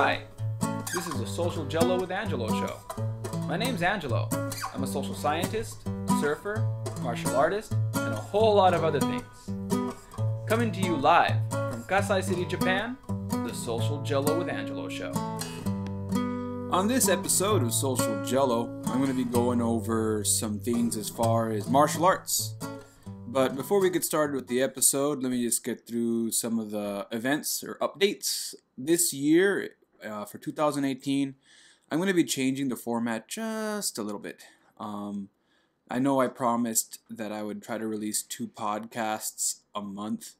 Hi, this is the Social Jello with Angelo show. My name's Angelo. I'm a social scientist, surfer, martial artist, and a whole lot of other things. Coming to you live from Kasai City, Japan, the Social Jello with Angelo show. On this episode of Social Jello, I'm going to be going over some things as far as martial arts. But before we get started with the episode, let me just get through some of the events or updates. This year, uh, for 2018, I'm going to be changing the format just a little bit. Um, I know I promised that I would try to release two podcasts a month,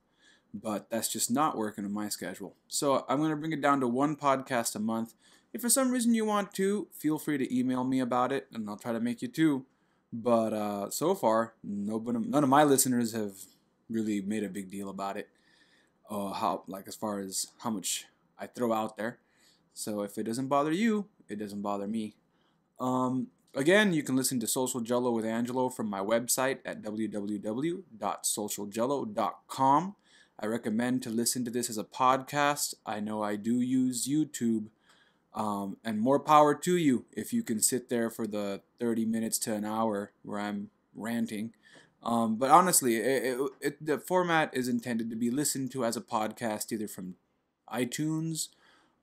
but that's just not working in my schedule. So I'm going to bring it down to one podcast a month. If for some reason you want to, feel free to email me about it, and I'll try to make you two. But uh, so far, nobody, none of my listeners have really made a big deal about it. Uh, how like as far as how much I throw out there. So if it doesn't bother you, it doesn't bother me. Um, again, you can listen to Social Jello with Angelo from my website at www.socialjello.com. I recommend to listen to this as a podcast. I know I do use YouTube, um, and more power to you if you can sit there for the 30 minutes to an hour where I'm ranting. Um, but honestly, it, it, it, the format is intended to be listened to as a podcast, either from iTunes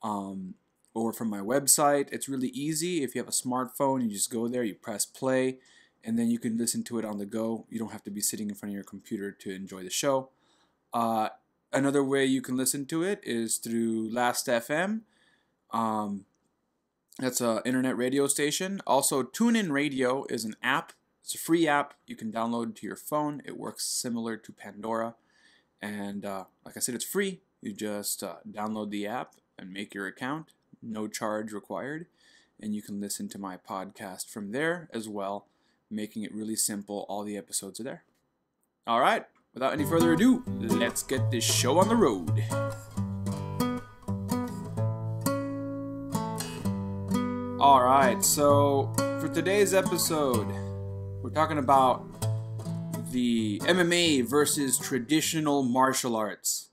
um, or from my website. It's really easy. If you have a smartphone, you just go there, you press play, and then you can listen to it on the go. You don't have to be sitting in front of your computer to enjoy the show. Uh, another way you can listen to it is through Last.fm. Um, that's an internet radio station. Also, TuneIn Radio is an app. It's a free app you can download to your phone. It works similar to Pandora. And uh, like I said, it's free. You just uh, download the app and make your account. No charge required. And you can listen to my podcast from there as well, making it really simple. All the episodes are there. All right, without any further ado, let's get this show on the road. All right, so for today's episode, we're talking about the MMA versus traditional martial arts.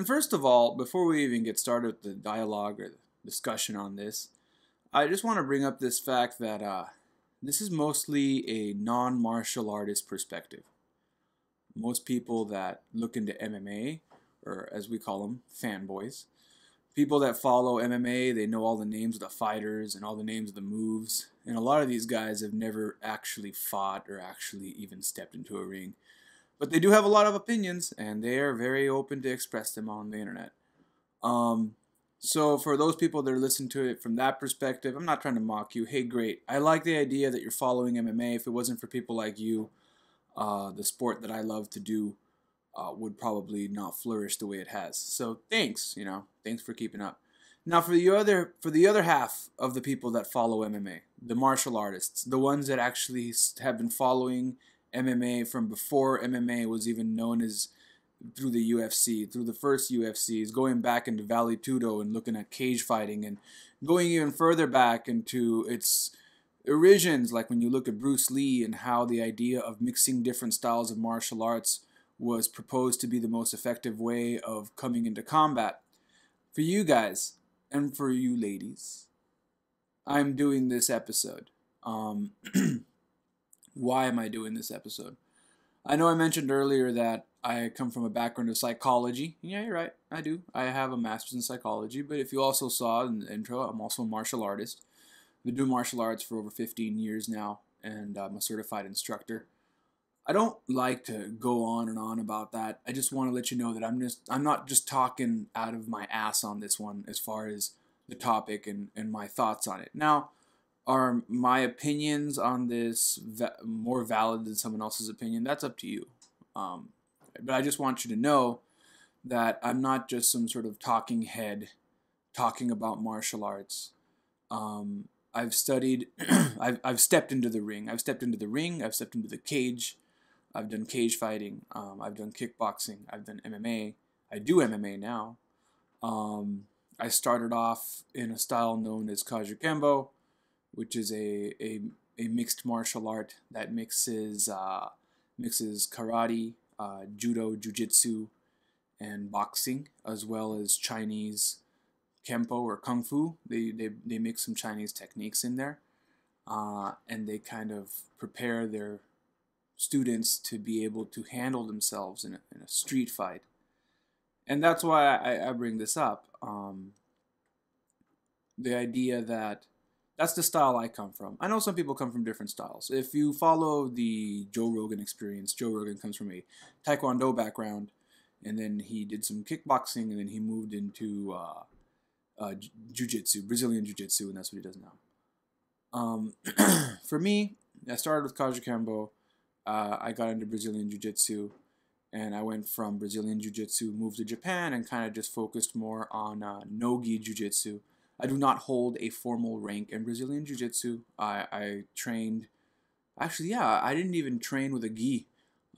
And first of all, before we even get started with the dialogue or the discussion on this, I just want to bring up this fact that uh, this is mostly a non martial artist perspective. Most people that look into MMA, or as we call them, fanboys, people that follow MMA, they know all the names of the fighters and all the names of the moves. And a lot of these guys have never actually fought or actually even stepped into a ring. But they do have a lot of opinions, and they are very open to express them on the internet. Um, so for those people that are listening to it from that perspective, I'm not trying to mock you. Hey, great. I like the idea that you're following MMA. If it wasn't for people like you, uh, the sport that I love to do uh, would probably not flourish the way it has. So thanks, you know, thanks for keeping up. Now for the other for the other half of the people that follow MMA, the martial artists, the ones that actually have been following MMA from before MMA was even known as through the UFC, through the first UFCs, going back into Vale Tudo and looking at cage fighting and going even further back into its origins, like when you look at Bruce Lee and how the idea of mixing different styles of martial arts was proposed to be the most effective way of coming into combat. For you guys and for you ladies, I'm doing this episode. Um, why am I doing this episode? I know I mentioned earlier that I come from a background of psychology. Yeah, you're right. I do. I have a master's in psychology, but if you also saw in the intro, I'm also a martial artist. I've been doing martial arts for over 15 years now, and I'm a certified instructor. I don't like to go on and on about that. I just want to let you know that I'm just I'm not just talking out of my ass on this one as far as the topic and, and my thoughts on it. Now, are my opinions on this va- more valid than someone else's opinion? That's up to you. Um, but I just want you to know that I'm not just some sort of talking head talking about martial arts. Um, I've studied, I've, I've stepped into the ring. I've stepped into the ring, I've stepped into the cage, I've done cage fighting, um, I've done kickboxing, I've done MMA. I do MMA now. Um, I started off in a style known as Kajukenbo, which is a, a, a mixed martial art that mixes uh, mixes karate, uh, judo, jujitsu, and boxing, as well as Chinese Kempo or Kung Fu. They, they, they mix some Chinese techniques in there. Uh, and they kind of prepare their students to be able to handle themselves in a, in a street fight. And that's why I, I bring this up. Um, the idea that that's the style I come from. I know some people come from different styles. If you follow the Joe Rogan experience, Joe Rogan comes from a Taekwondo background, and then he did some kickboxing, and then he moved into uh, uh, jiu-jitsu, Brazilian jiu-jitsu, and that's what he does now. Um, for me, I started with Kajukenbo. Uh, I got into Brazilian jiu-jitsu, and I went from Brazilian jiu-jitsu, moved to Japan, and kind of just focused more on uh, no-gi jiu-jitsu I do not hold a formal rank in Brazilian Jiu Jitsu. I, I trained, actually, yeah, I didn't even train with a gi.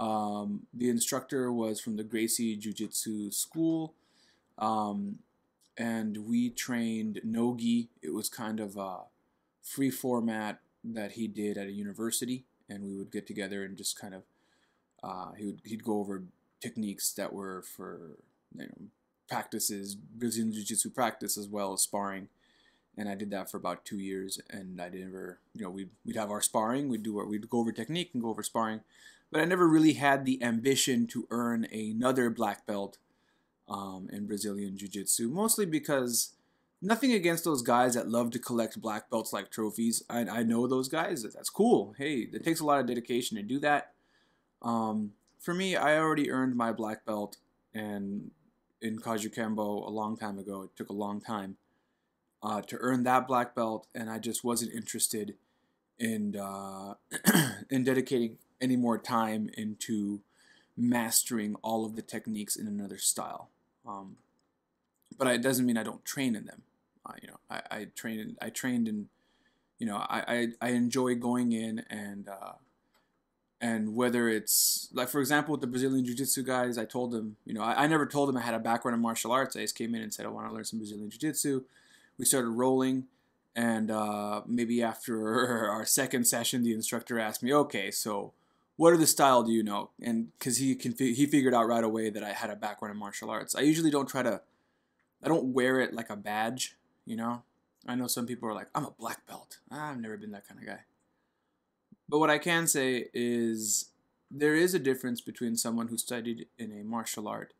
Um, the instructor was from the Gracie Jiu Jitsu school, um, and we trained no gi. It was kind of a free format that he did at a university, and we would get together and just kind of uh, he would he'd go over techniques that were for you know practices, Brazilian Jiu Jitsu practice as well as sparring. And I did that for about two years, and I never, you know, we'd, we'd have our sparring, we'd do our, we'd go over technique and go over sparring, but I never really had the ambition to earn another black belt um, in Brazilian Jiu Jitsu, mostly because nothing against those guys that love to collect black belts like trophies. I, I know those guys. That's cool. Hey, it takes a lot of dedication to do that. Um, for me, I already earned my black belt, and in Kajukenbo a long time ago. It took a long time uh, to earn that black belt, and I just wasn't interested in uh, in dedicating any more time into mastering all of the techniques in another style. Um, but it doesn't mean I don't train in them. Uh, you know, I, I trained. I trained in. You know, I, I, I enjoy going in and uh, and whether it's like for example with the Brazilian Jiu-Jitsu guys, I told them, you know, I, I, never told them I had a background in martial arts. I just came in and said I want to learn some Brazilian Jiu-Jitsu. We started rolling, and uh, maybe after our second session, the instructor asked me, "Okay, so what are the style do you know?" And because he can he figured out right away that I had a background in martial arts. I usually don't try to, I don't wear it like a badge, you know. I know some people are like, "I'm a black belt." I've never been that kind of guy. But what I can say is there is a difference between someone who studied in a martial art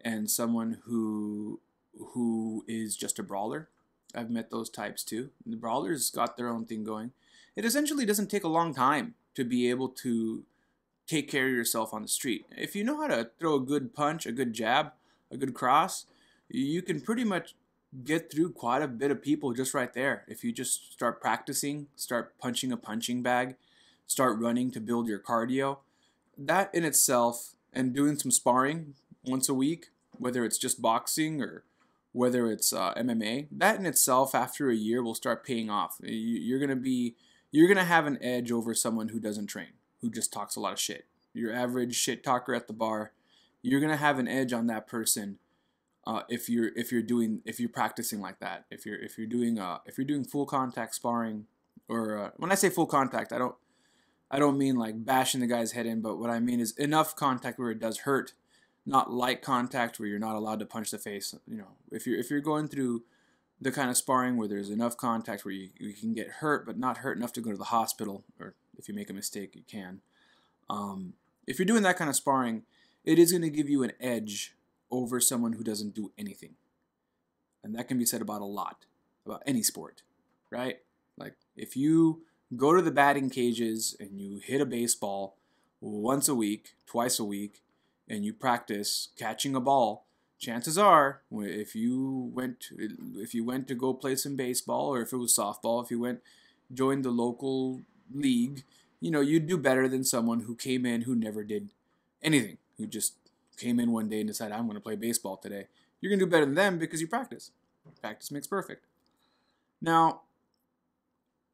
and someone who who is just a brawler. I've met those types too. The brawlers got their own thing going. It essentially doesn't take a long time to be able to take care of yourself on the street. If you know how to throw a good punch, a good jab, a good cross, you can pretty much get through quite a bit of people just right there. If you just start practicing, start punching a punching bag, start running to build your cardio. That in itself, and doing some sparring once a week, whether it's just boxing or whether it's uh, MMA, that in itself, after a year, will start paying off. You're gonna be, you're gonna have an edge over someone who doesn't train, who just talks a lot of shit. Your average shit talker at the bar, you're gonna have an edge on that person uh, if you're if you're doing if you're practicing like that. If you're if you're doing uh if you're doing full contact sparring, or uh, when I say full contact, I don't I don't mean like bashing the guy's head in, but what I mean is enough contact where it does hurt, not light contact where you're not allowed to punch the face. You know, if you're if you're going through the kind of sparring where there's enough contact where you, you can get hurt, but not hurt enough to go to the hospital, or if you make a mistake, you can. Um, if you're doing that kind of sparring, it is going to give you an edge over someone who doesn't do anything. And that can be said about a lot, about any sport, right? Like if you go to the batting cages and you hit a baseball once a week, twice a week, and you practice catching a ball, chances are if you went to, if you went to go play some baseball or if it was softball, if you went join the local league, you know, you'd do better than someone who came in who never did anything, who just came in one day and decided I'm going to play baseball today. You're going to do better than them because you practice. Practice makes perfect. Now,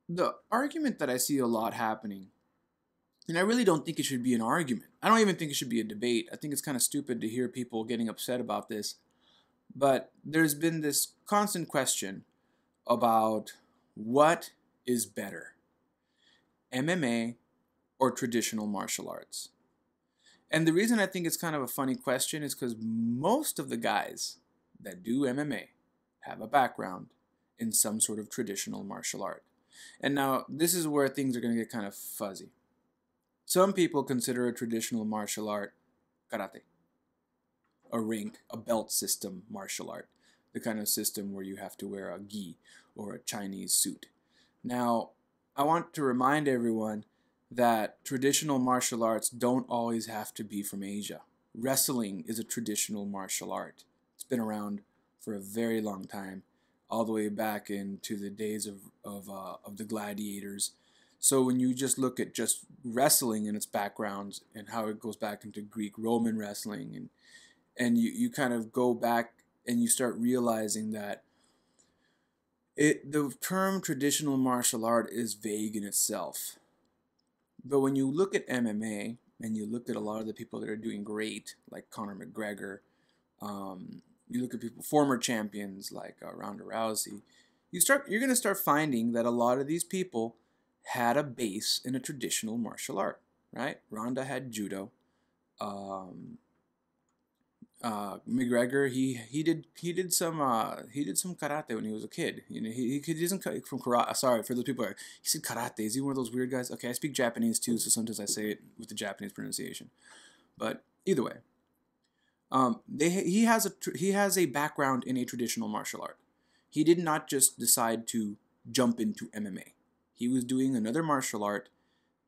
the argument that I see a lot happening, and I really don't think it should be an argument. I don't even think it should be a debate. I think it's kind of stupid to hear people getting upset about this. But there's been this constant question about what is better MMA or traditional martial arts? And the reason I think it's kind of a funny question is because most of the guys that do MMA have a background in some sort of traditional martial art. And now, this is where things are going to get kind of fuzzy. Some people consider a traditional martial art karate, a rink, a belt system martial art, the kind of system where you have to wear a gi or a Chinese suit. Now, I want to remind everyone that traditional martial arts don't always have to be from Asia. Wrestling is a traditional martial art. It's been around for a very long time, all the way back into the days of of, uh, of the gladiators. So when you just look at just wrestling and its backgrounds and how it goes back into Greek Roman wrestling and and you, you kind of go back and you start realizing that it the term traditional martial art is vague in itself. But when you look at MMA and you look at a lot of the people that are doing great, like Conor McGregor, um, you look at people former champions like uh, Ronda Rousey, you start you're going to start finding that a lot of these people had a base in a traditional martial art, right? Ronda had judo. Um, uh, McGregor, he he did he did some uh, he did some karate when he was a kid. You know, he, he doesn't from karate. Sorry for those people. Are, he said karate. Is he one of those weird guys? Okay, I speak Japanese too, so sometimes I say it with the Japanese pronunciation. But either way, um, they he has a he has a background in a traditional martial art. He did not just decide to jump into MMA. He was doing another martial art,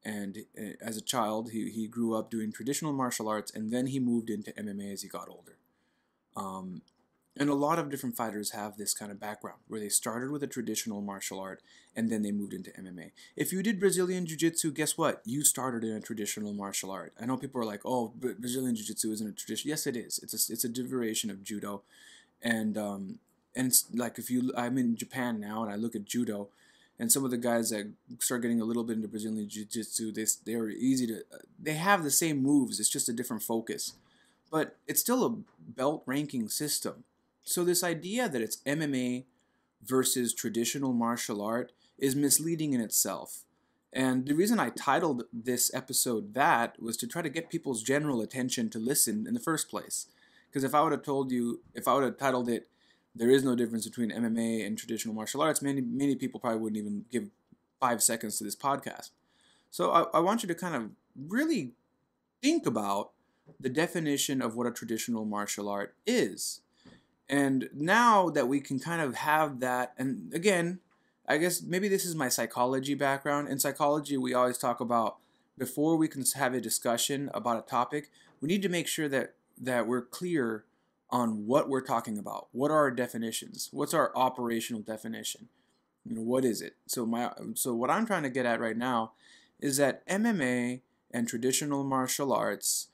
and uh, as a child, he, he grew up doing traditional martial arts, and then he moved into MMA as he got older. Um, and a lot of different fighters have this kind of background where they started with a traditional martial art and then they moved into MMA. If you did Brazilian Jiu Jitsu, guess what? You started in a traditional martial art. I know people are like, oh, Brazilian Jiu Jitsu isn't a tradition. Yes, it is. It's a, it's a derivation of Judo. And, um, and it's like if you, I'm in Japan now and I look at Judo, and some of the guys that start getting a little bit into Brazilian Jiu-Jitsu, they they're easy to. They have the same moves. It's just a different focus, but it's still a belt ranking system. So this idea that it's MMA versus traditional martial art is misleading in itself. And the reason I titled this episode that was to try to get people's general attention to listen in the first place. Because if I would have told you, if I would have titled it there is no difference between MMA and traditional martial arts, many many people probably wouldn't even give five seconds to this podcast. So I, I want you to kind of really think about the definition of what a traditional martial art is. And now that we can kind of have that, and again, I guess maybe this is my psychology background. In psychology, we always talk about before we can have a discussion about a topic, we need to make sure that that we're clear on what we're talking about. What are our definitions? What's our operational definition? You know, what is it? So my um, so what I'm trying to get at right now is that MMA and traditional martial arts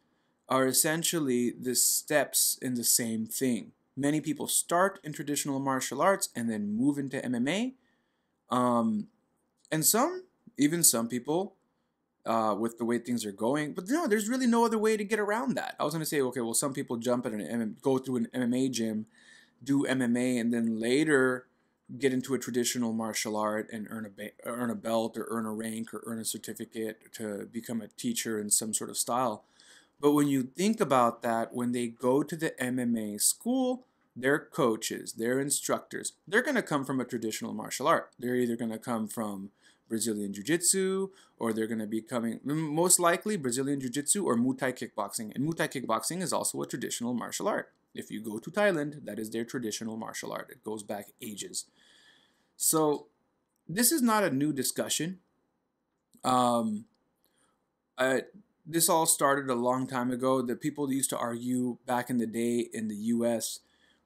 are essentially the steps in the same thing. Many people start in traditional martial arts and then move into MMA. Um, and some, even some people, uh, with the way things are going. But no, there's really no other way to get around that. I was gonna say, okay, well, some people jump at an go through an MMA gym, do MMA, and then later get into a traditional martial art and earn a ba- earn a belt or earn a rank or earn a certificate to become a teacher in some sort of style. But when you think about that, when they go to the MMA school, their coaches, their instructors, they're going to come from a traditional martial art. They're either going to come from Brazilian Jiu Jitsu, or they're going to be coming, most likely, Brazilian Jiu Jitsu or Muay kickboxing. And Muay kickboxing is also a traditional martial art. If you go to Thailand, that is their traditional martial art. It goes back ages. So, this is not a new discussion. Um, I, this all started a long time ago. The people used to argue back in the day in the US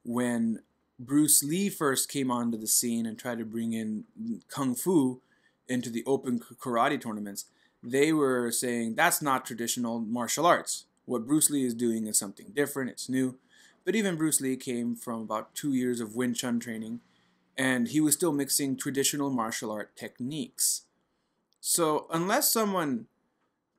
when Bruce Lee first came onto the scene and tried to bring in Kung Fu into the open karate tournaments, they were saying that's not traditional martial arts. What Bruce Lee is doing is something different, it's new. But even Bruce Lee came from about two years of Wing Chun training, and he was still mixing traditional martial art techniques. So, unless someone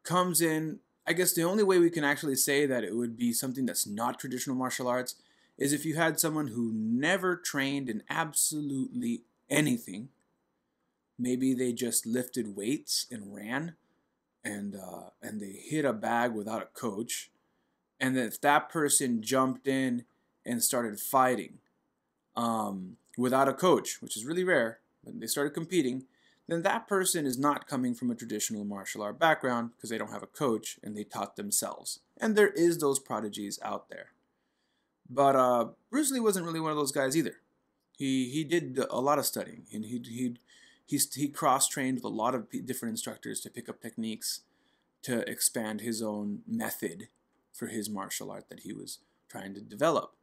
comes in, I guess the only way we can actually say that it would be something that's not traditional martial arts is if you had someone who never trained in absolutely anything. Maybe they just lifted weights and ran and uh, and they hit a bag without a coach. And if that person jumped in and started fighting um, without a coach, which is really rare, when they started competing, then that person is not coming from a traditional martial art background because they don't have a coach and they taught themselves. And there is those prodigies out there. But uh, Bruce Lee wasn't really one of those guys either. He he did a lot of studying and he he he he cross trained with a lot of different instructors to pick up techniques to expand his own method for his martial art that he was trying to develop.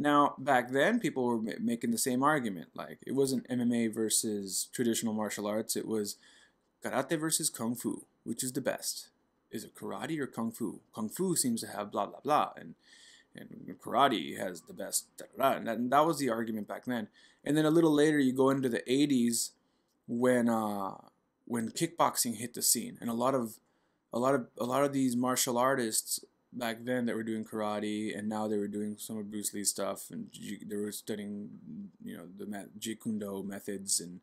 Now, back then, people were making the same argument. Like, it wasn't MMA versus traditional martial arts, it was karate versus kung fu, which is the best. Is it karate or kung fu? Kung fu seems to have blah, blah, blah. And, and karate has the best. Da, da, da. And, that, and that was the argument back then. And then a little later, you go into the 80s when, uh, when kickboxing hit the scene. And a lot of a lot of a lot of these martial artists back then that were doing karate, and now they were doing some of Bruce Lee stuff, and they were studying, you know, the Jeet Kune Do methods, and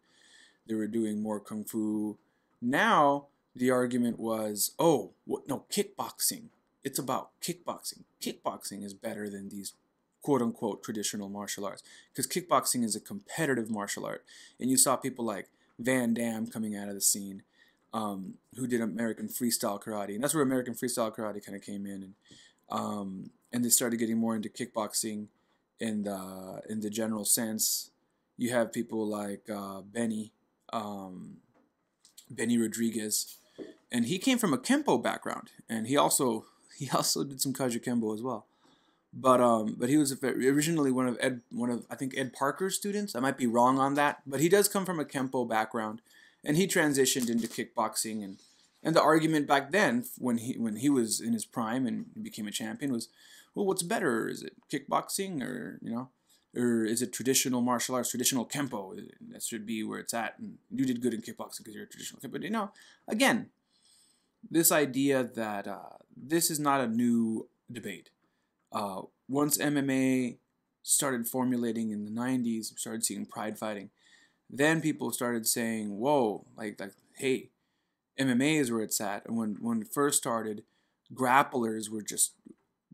they were doing more kung fu. Now the argument was, oh, what, no, kickboxing. It's about kickboxing. Kickboxing is better than these quote unquote traditional martial arts because kickboxing is a competitive martial art, and you saw people like Van Damme coming out of the scene um, who did American freestyle karate, and that's where American freestyle karate kind of came in, and um, and they started getting more into kickboxing in the in the general sense. You have people like uh, Benny, um, Benny Urquidez, and he came from a kempo background, and he also he also did some kajukenbo as well. But um, but he was originally one of Ed one of I think Ed Parker's students. I might be wrong on that, but he does come from a kempo background and he transitioned into kickboxing and and the argument back then when he when he was in his prime and became a champion was well what's better? Is it kickboxing or you know or is it traditional martial arts traditional kempo? That should be where it's at and you did good in kickboxing because you're a traditional kempo. But you know again this idea that uh, this is not a new debate. Uh, once MMA started formulating in the 90s, started seeing pride fighting then people started saying, "Whoa, like like hey, MMA is where it's at." And when when it first started, grapplers were just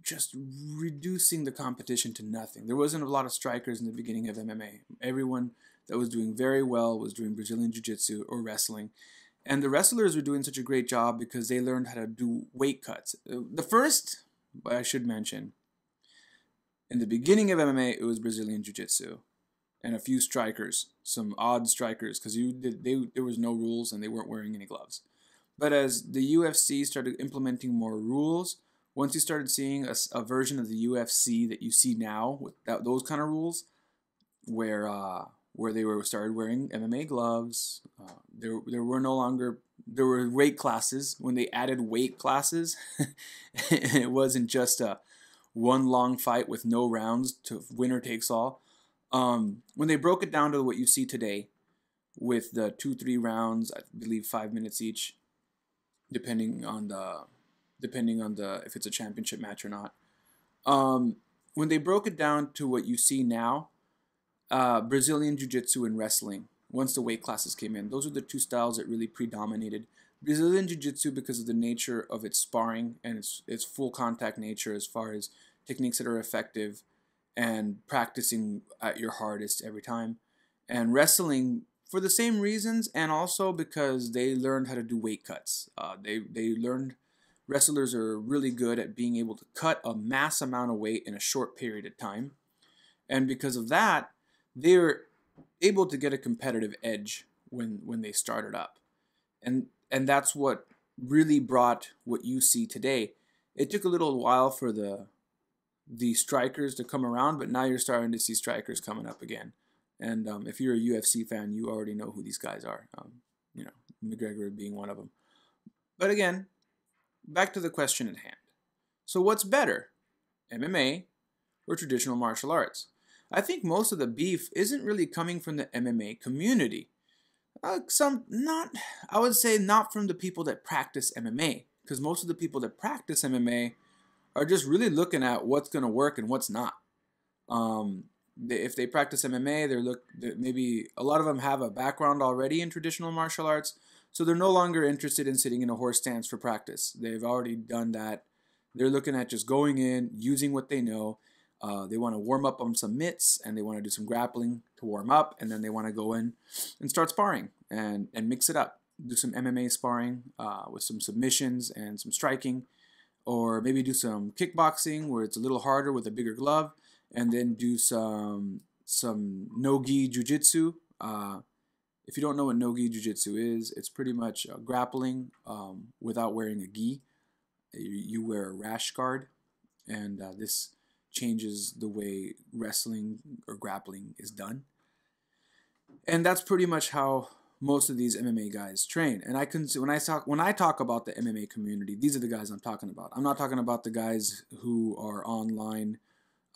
just reducing the competition to nothing. There wasn't a lot of strikers in the beginning of MMA. Everyone that was doing very well was doing Brazilian Jiu-Jitsu or wrestling. And the wrestlers were doing such a great job because they learned how to do weight cuts. Uh, the first, I should mention, in the beginning of MMA, it was Brazilian Jiu-Jitsu and a few strikers, some odd strikers, because you did they there was no rules and they weren't wearing any gloves. But as the UFC started implementing more rules, once you started seeing a, a version of the UFC that you see now with that, those kind of rules, where uh, where they were started wearing MMA gloves, uh, there there were no longer there were weight classes. When they added weight classes, it wasn't just a one long fight with no rounds to winner takes all um, when they broke it down to what you see today, with the two three rounds, I believe five minutes each, depending on the depending on the if it's a championship match or not. Um, when they broke it down to what you see now, uh, Brazilian Jiu Jitsu and wrestling. Once the weight classes came in, those are the two styles that really predominated. Brazilian Jiu Jitsu because of the nature of its sparring and its its full contact nature as far as techniques that are effective and practicing at your hardest every time. And wrestling for the same reasons, and also because they learned how to do weight cuts. Uh, they they learned wrestlers are really good at being able to cut a mass amount of weight in a short period of time, and because of that, they're able to get a competitive edge when when they started up, and and that's what really brought what you see today. It took a little while for the the strikers to come around, but now you're starting to see strikers coming up again. And um, if you're a UFC fan, you already know who these guys are. Um, you know, McGregor being one of them. But again, back to the question at hand. So, what's better, MMA or traditional martial arts? I think most of the beef isn't really coming from the MMA community. Uh, some not, I would say, not from the people that practice MMA, because most of the people that practice MMA are just really looking at what's going to work and what's not. Um, they, if they practice MMA, they're look they're maybe a lot of them have a background already in traditional martial arts, so they're no longer interested in sitting in a horse stance for practice. They've already done that. They're looking at just going in, using what they know. Uh, they want to warm up on some mitts and they want to do some grappling to warm up, and then they want to go in and start sparring and, and mix it up. Do some MMA sparring uh, with some submissions and some striking, or maybe do some kickboxing where it's a little harder with a bigger glove, and then do some some no-gi jiu-jitsu. Uh, if you don't know what no-gi jiu-jitsu is, it's pretty much uh, grappling um, without wearing a gi. You, you, wear a rash guard, and uh, this changes the way wrestling or grappling is done. And that's pretty much how most of these MMA guys train. And I can when I talk when I talk about the MMA community, these are the guys I'm talking about. I'm not talking about the guys who are online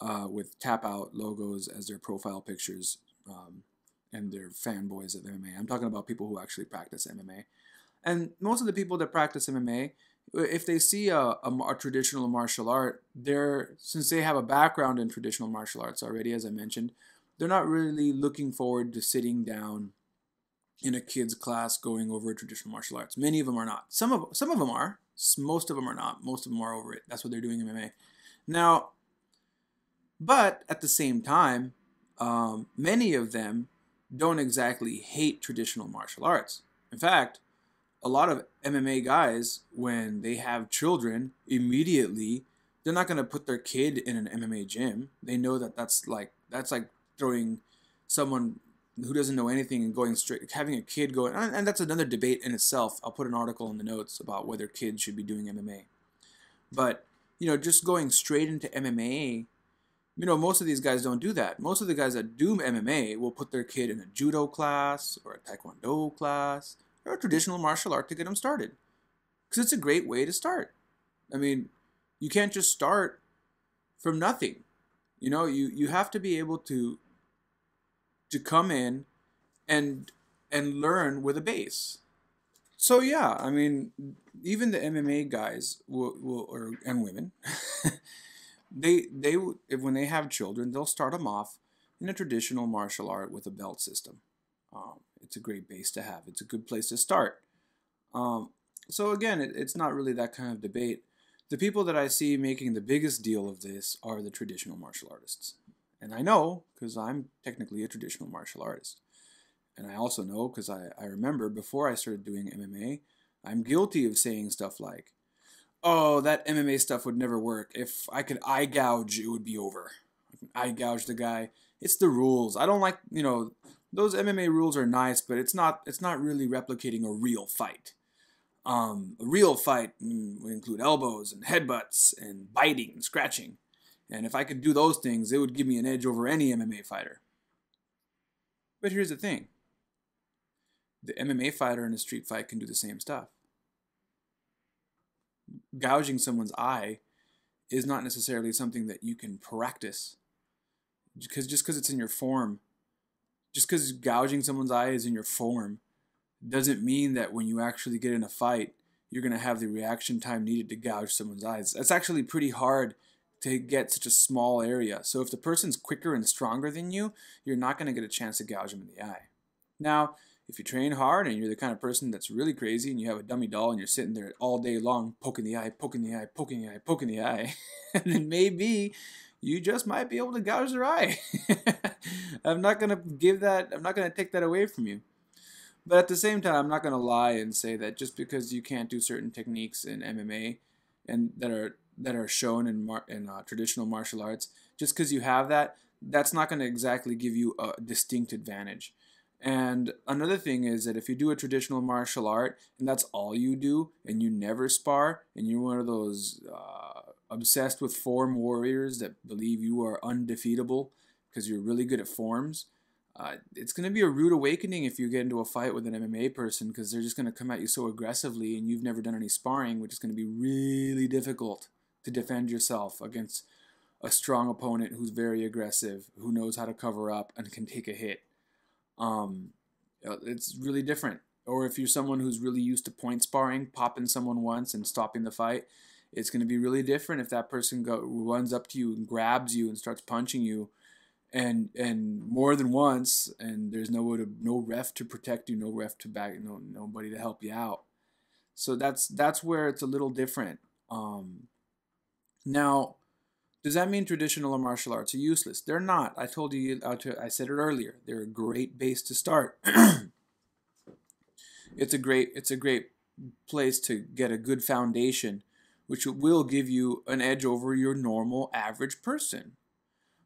uh, with tap out logos as their profile pictures um, and they're fanboys of MMA. I'm talking about people who actually practice MMA. And most of the people that practice MMA, if they see a, a, a, traditional martial art, they're since they have a background in traditional martial arts already, as I mentioned, they're not really looking forward to sitting down in a kids class going over traditional martial arts. Many of them are not. Some of some of them are. Most of them are not. Most of them are over it. That's what they're doing in MMA. Now, but at the same time, um, many of them don't exactly hate traditional martial arts. In fact, a lot of MMA guys, when they have children, immediately they're not going to put their kid in an MMA gym. They know that that's like that's like throwing someone who doesn't know anything and going straight having a kid go and that's another debate in itself. I'll put an article in the notes about whether kids should be doing MMA. But, you know, just going straight into MMA you know, most of these guys don't do that. Most of the guys that do MMA will put their kid in a judo class or a taekwondo class or a traditional martial art to get them started. Because it's a great way to start. I mean, you can't just start from nothing. You know, you, you have to be able to to come in and and learn with a base. So yeah, I mean, even the MMA guys will, will or and women they they when they have children, they'll start them off in a traditional martial art with a belt system. Um, it's a great base to have. It's a good place to start. Um, so again, it, it's not really that kind of debate. The people that I see making the biggest deal of this are the traditional martial artists. And I know because I'm technically a traditional martial artist. And I also know because I, I remember before I started doing MMA, I'm guilty of saying stuff like, oh, that MMA stuff would never work. If I could eye gouge, it would be over. eye gouge the guy. It's the rules. I don't like, you know, those MMA rules are nice, but it's not it's not really replicating a real fight. Um, a real fight would include elbows and headbutts and biting and scratching. And if I could do those things, it would give me an edge over any MMA fighter. But here's the thing. The MMA fighter in a street fight can do the same stuff. Gouging someone's eye is not necessarily something that you can practice. Because just because it's in your form just because gouging someone's eye is in your form doesn't mean that when you actually get in a fight you're going to have the reaction time needed to gouge someone's eyes. That's actually pretty hard to get such a small area so if the person's quicker and stronger than you you're not going to get a chance to gouge them in the eye now if you train hard and you're the kind of person that's really crazy and you have a dummy doll and you're sitting there all day long poking the eye, poking the eye, poking the eye, poking the eye, then maybe you just might be able to gouge their eye. I'm not going to give that, I'm not going to take that away from you. But at the same time, I'm not going to lie and say that just because you can't do certain techniques in MMA and that are that are shown in mar- in uh, traditional martial arts, just because you have that, that's not going to exactly give you a distinct advantage. And another thing is that if you do a traditional martial art and that's all you do and you never spar and you're one of those uh, obsessed with form warriors that believe you are undefeatable because you're really good at forms, uh, it's going to be a rude awakening if you get into a fight with an MMA person because they're just going to come at you so aggressively and you've never done any sparring, which is going to be really difficult to defend yourself against a strong opponent who's very aggressive, who knows how to cover up and can take a hit. Um, it's really different. Or if you're someone who's really used to point sparring, popping someone once and stopping the fight, it's going to be really different if that person go, runs up to you and grabs you and starts punching you and and more than once and there's no to, no ref to protect you no ref to back no nobody to help you out. So that's that's where it's a little different. Um, now Does that mean traditional martial arts are useless? They're not. I told you, uh, I said it earlier. They're a great base to start. it's a great, it's a great place to get a good foundation, which will give you an edge over your normal average person.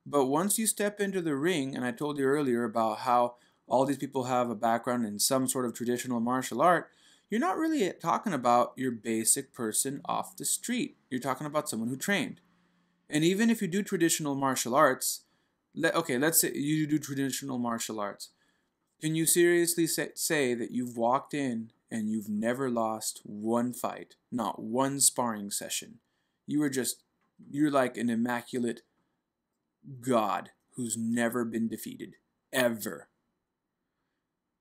But once you step into the ring, and I told you earlier about how all these people have a background in some sort of traditional martial art, you're not really talking about your basic person off the street. You're talking about someone who trained. And even if you do traditional martial arts, let, okay, let's say you do traditional martial arts. Can you seriously say, say that you've walked in and you've never lost one fight, not one sparring session? You were just, you're like an immaculate God who's never been defeated, ever.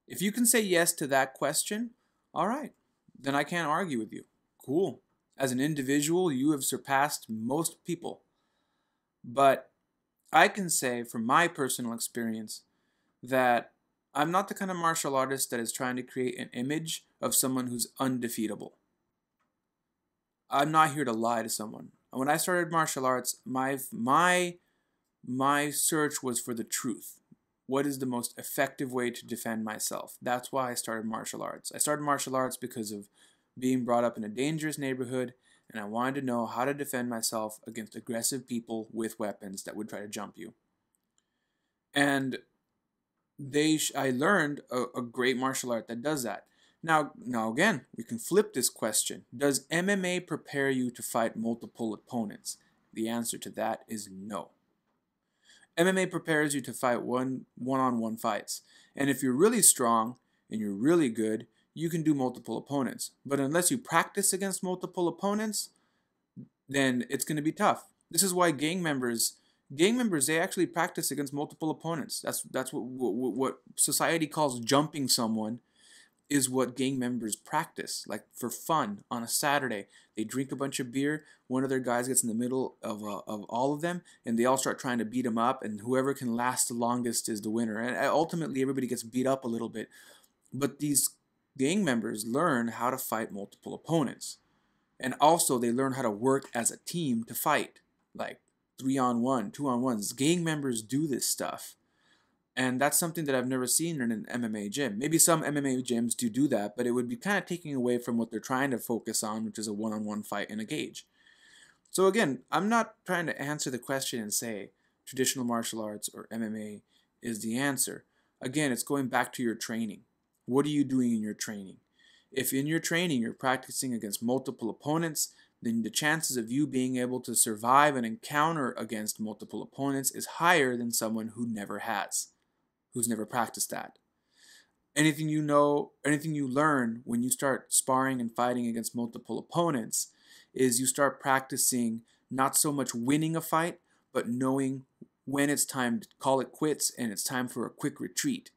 If you can say yes to that question, all right, then I can't argue with you. Cool. As an individual, you have surpassed most people. But I can say from my personal experience that I'm not the kind of martial artist that is trying to create an image of someone who's undefeatable. I'm not here to lie to someone. When I started martial arts, my my my search was for the truth. What is the most effective way to defend myself? That's why I started martial arts. I started martial arts because of being brought up in a dangerous neighborhood and I wanted to know how to defend myself against aggressive people with weapons that would try to jump you. And they sh- I learned a, a great martial art that does that. Now, now again, we can flip this question. Does MMA prepare you to fight multiple opponents? The answer to that is no. MMA prepares you to fight one one-on-one fights. And if you're really strong and you're really good, you can do multiple opponents. But unless you practice against multiple opponents, then it's going to be tough. This is why gang members gang members they actually practice against multiple opponents. That's that's what what, what society calls jumping someone is what gang members practice like for fun on a Saturday. They drink a bunch of beer. One of their guys gets in the middle of, uh, of all of them, and they all start trying to beat him up. And whoever can last the longest is the winner. And uh, ultimately, everybody gets beat up a little bit. But these gang members learn how to fight multiple opponents. And also, they learn how to work as a team to fight, like three on one, two on ones. Gang members do this stuff. And that's something that I've never seen in an MMA gym. Maybe some MMA gyms do do that, but it would be kind of taking away from what they're trying to focus on, which is a one on one fight in a cage. So, again, I'm not trying to answer the question and say traditional martial arts or MMA is the answer. Again, it's going back to your training. What are you doing in your training? If in your training you're practicing against multiple opponents, then the chances of you being able to survive an encounter against multiple opponents is higher than someone who never has, who's never practiced that. Anything you know, anything you learn when you start sparring and fighting against multiple opponents is you start practicing not so much winning a fight, but knowing when it's time to call it quits and it's time for a quick retreat.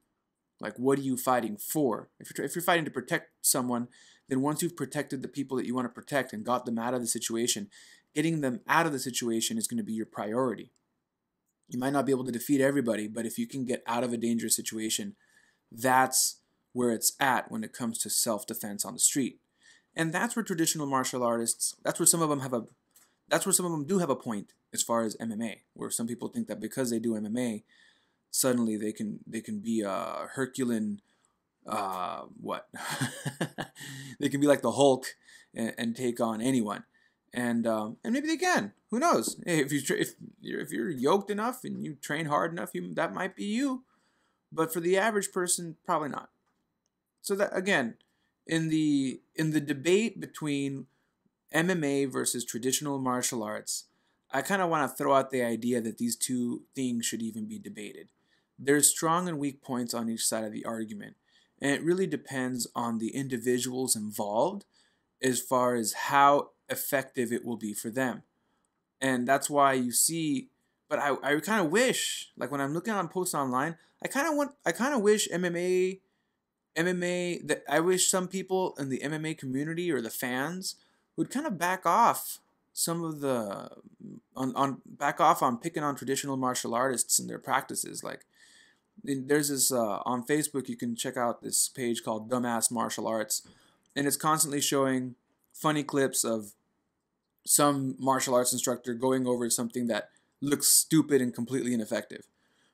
Like, what are you fighting for? If you're, if you're fighting to protect someone, then once you've protected the people that you want to protect and got them out of the situation, getting them out of the situation is going to be your priority. You might not be able to defeat everybody, but if you can get out of a dangerous situation, that's where it's at when it comes to self defense on the street. And that's where traditional martial artists, that's where some of them have a, that's where some of them do have a point as far as MMA, where some people think that because they do MMA, suddenly they can they can be a Herculean uh, what they can be like the Hulk and, and take on anyone, and um, and maybe they can. Who knows? If you if you're, if you're yoked enough and you train hard enough, you that might be you. But for the average person, probably not. So that again, in the in the debate between MMA versus traditional martial arts, I kind of want to throw out the idea that these two things should even be debated. There's strong and weak points on each side of the argument, and it really depends on the individuals involved as far as how effective it will be for them. And that's why you see, but I, I kind of wish, like when I'm looking on posts online, I kind of want, I kind of wish MMA, MMA, that I wish some people in the MMA community or the fans would kind of back off some of the on, on back off on picking on traditional martial artists and their practices like there's this uh, on Facebook. You can check out this page called Dumbass Martial Arts, and it's constantly showing funny clips of some martial arts instructor going over something that looks stupid and completely ineffective.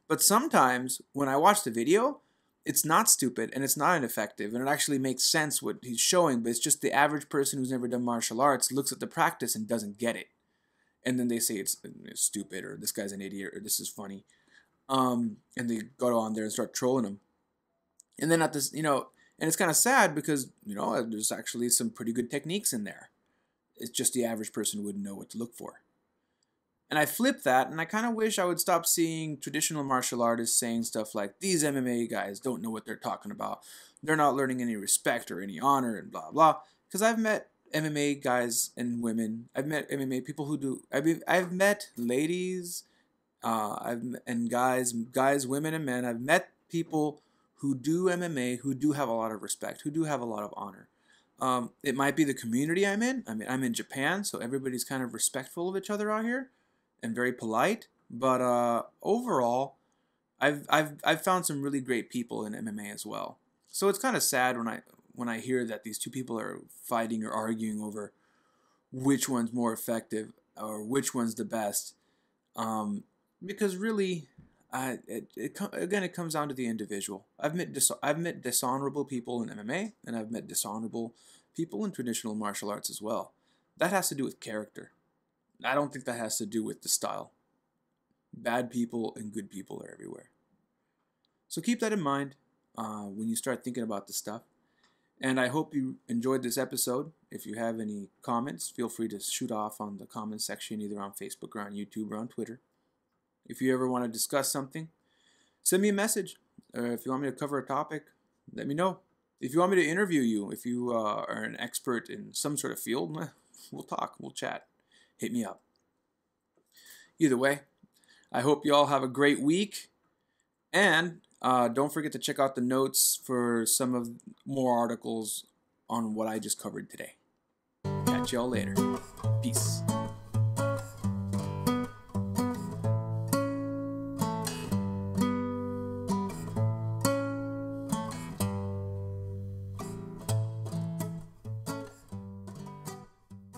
But sometimes when I watch the video, it's not stupid and it's not ineffective and it actually makes sense what he's showing, but it's just the average person who's never done martial arts looks at the practice and doesn't get it. And then they say it's, it's stupid or this guy's an idiot or this is funny. Um, and they go on there and start trolling him. And then at this, you know, and it's kind of sad because, you know, there's actually some pretty good techniques in there. It's just the average person wouldn't know what to look for. And I flip that, and I kind of wish I would stop seeing traditional martial artists saying stuff like, these MMA guys don't know what they're talking about. They're not learning any respect or any honor and blah, blah. Because I've met MMA guys and women. I've met MMA people who do. I've, I've met ladies uh, I've, and guys, guys, women, and men. I've met people who do MMA who do have a lot of respect, who do have a lot of honor. Um, it might be the community I'm in. I mean, I'm in Japan, so everybody's kind of respectful of each other out here and very polite. But uh, overall, I've I've I've found some really great people in MMA as well. So it's kind of sad when I when I hear that these two people are fighting or arguing over which one's more effective or which one's the best. Um, because really, it, it again it comes down to the individual. I've met dis- I've met dishonorable people in MMA, and I've met dishonorable people in traditional martial arts as well. That has to do with character. I don't think that has to do with the style. Bad people and good people are everywhere. So keep that in mind uh, when you start thinking about this stuff. And I hope you enjoyed this episode. If you have any comments, feel free to shoot off on the comment section either on Facebook or on YouTube or on Twitter. If you ever want to discuss something, send me a message. Or if you want me to cover a topic, let me know. If you want me to interview you, if you uh, are an expert in some sort of field, we'll talk, we'll chat hit me up. Either way, I hope you all have a great week. And uh, don't forget to check out the notes for some of more articles on what I just covered today. Catch y'all later. Peace.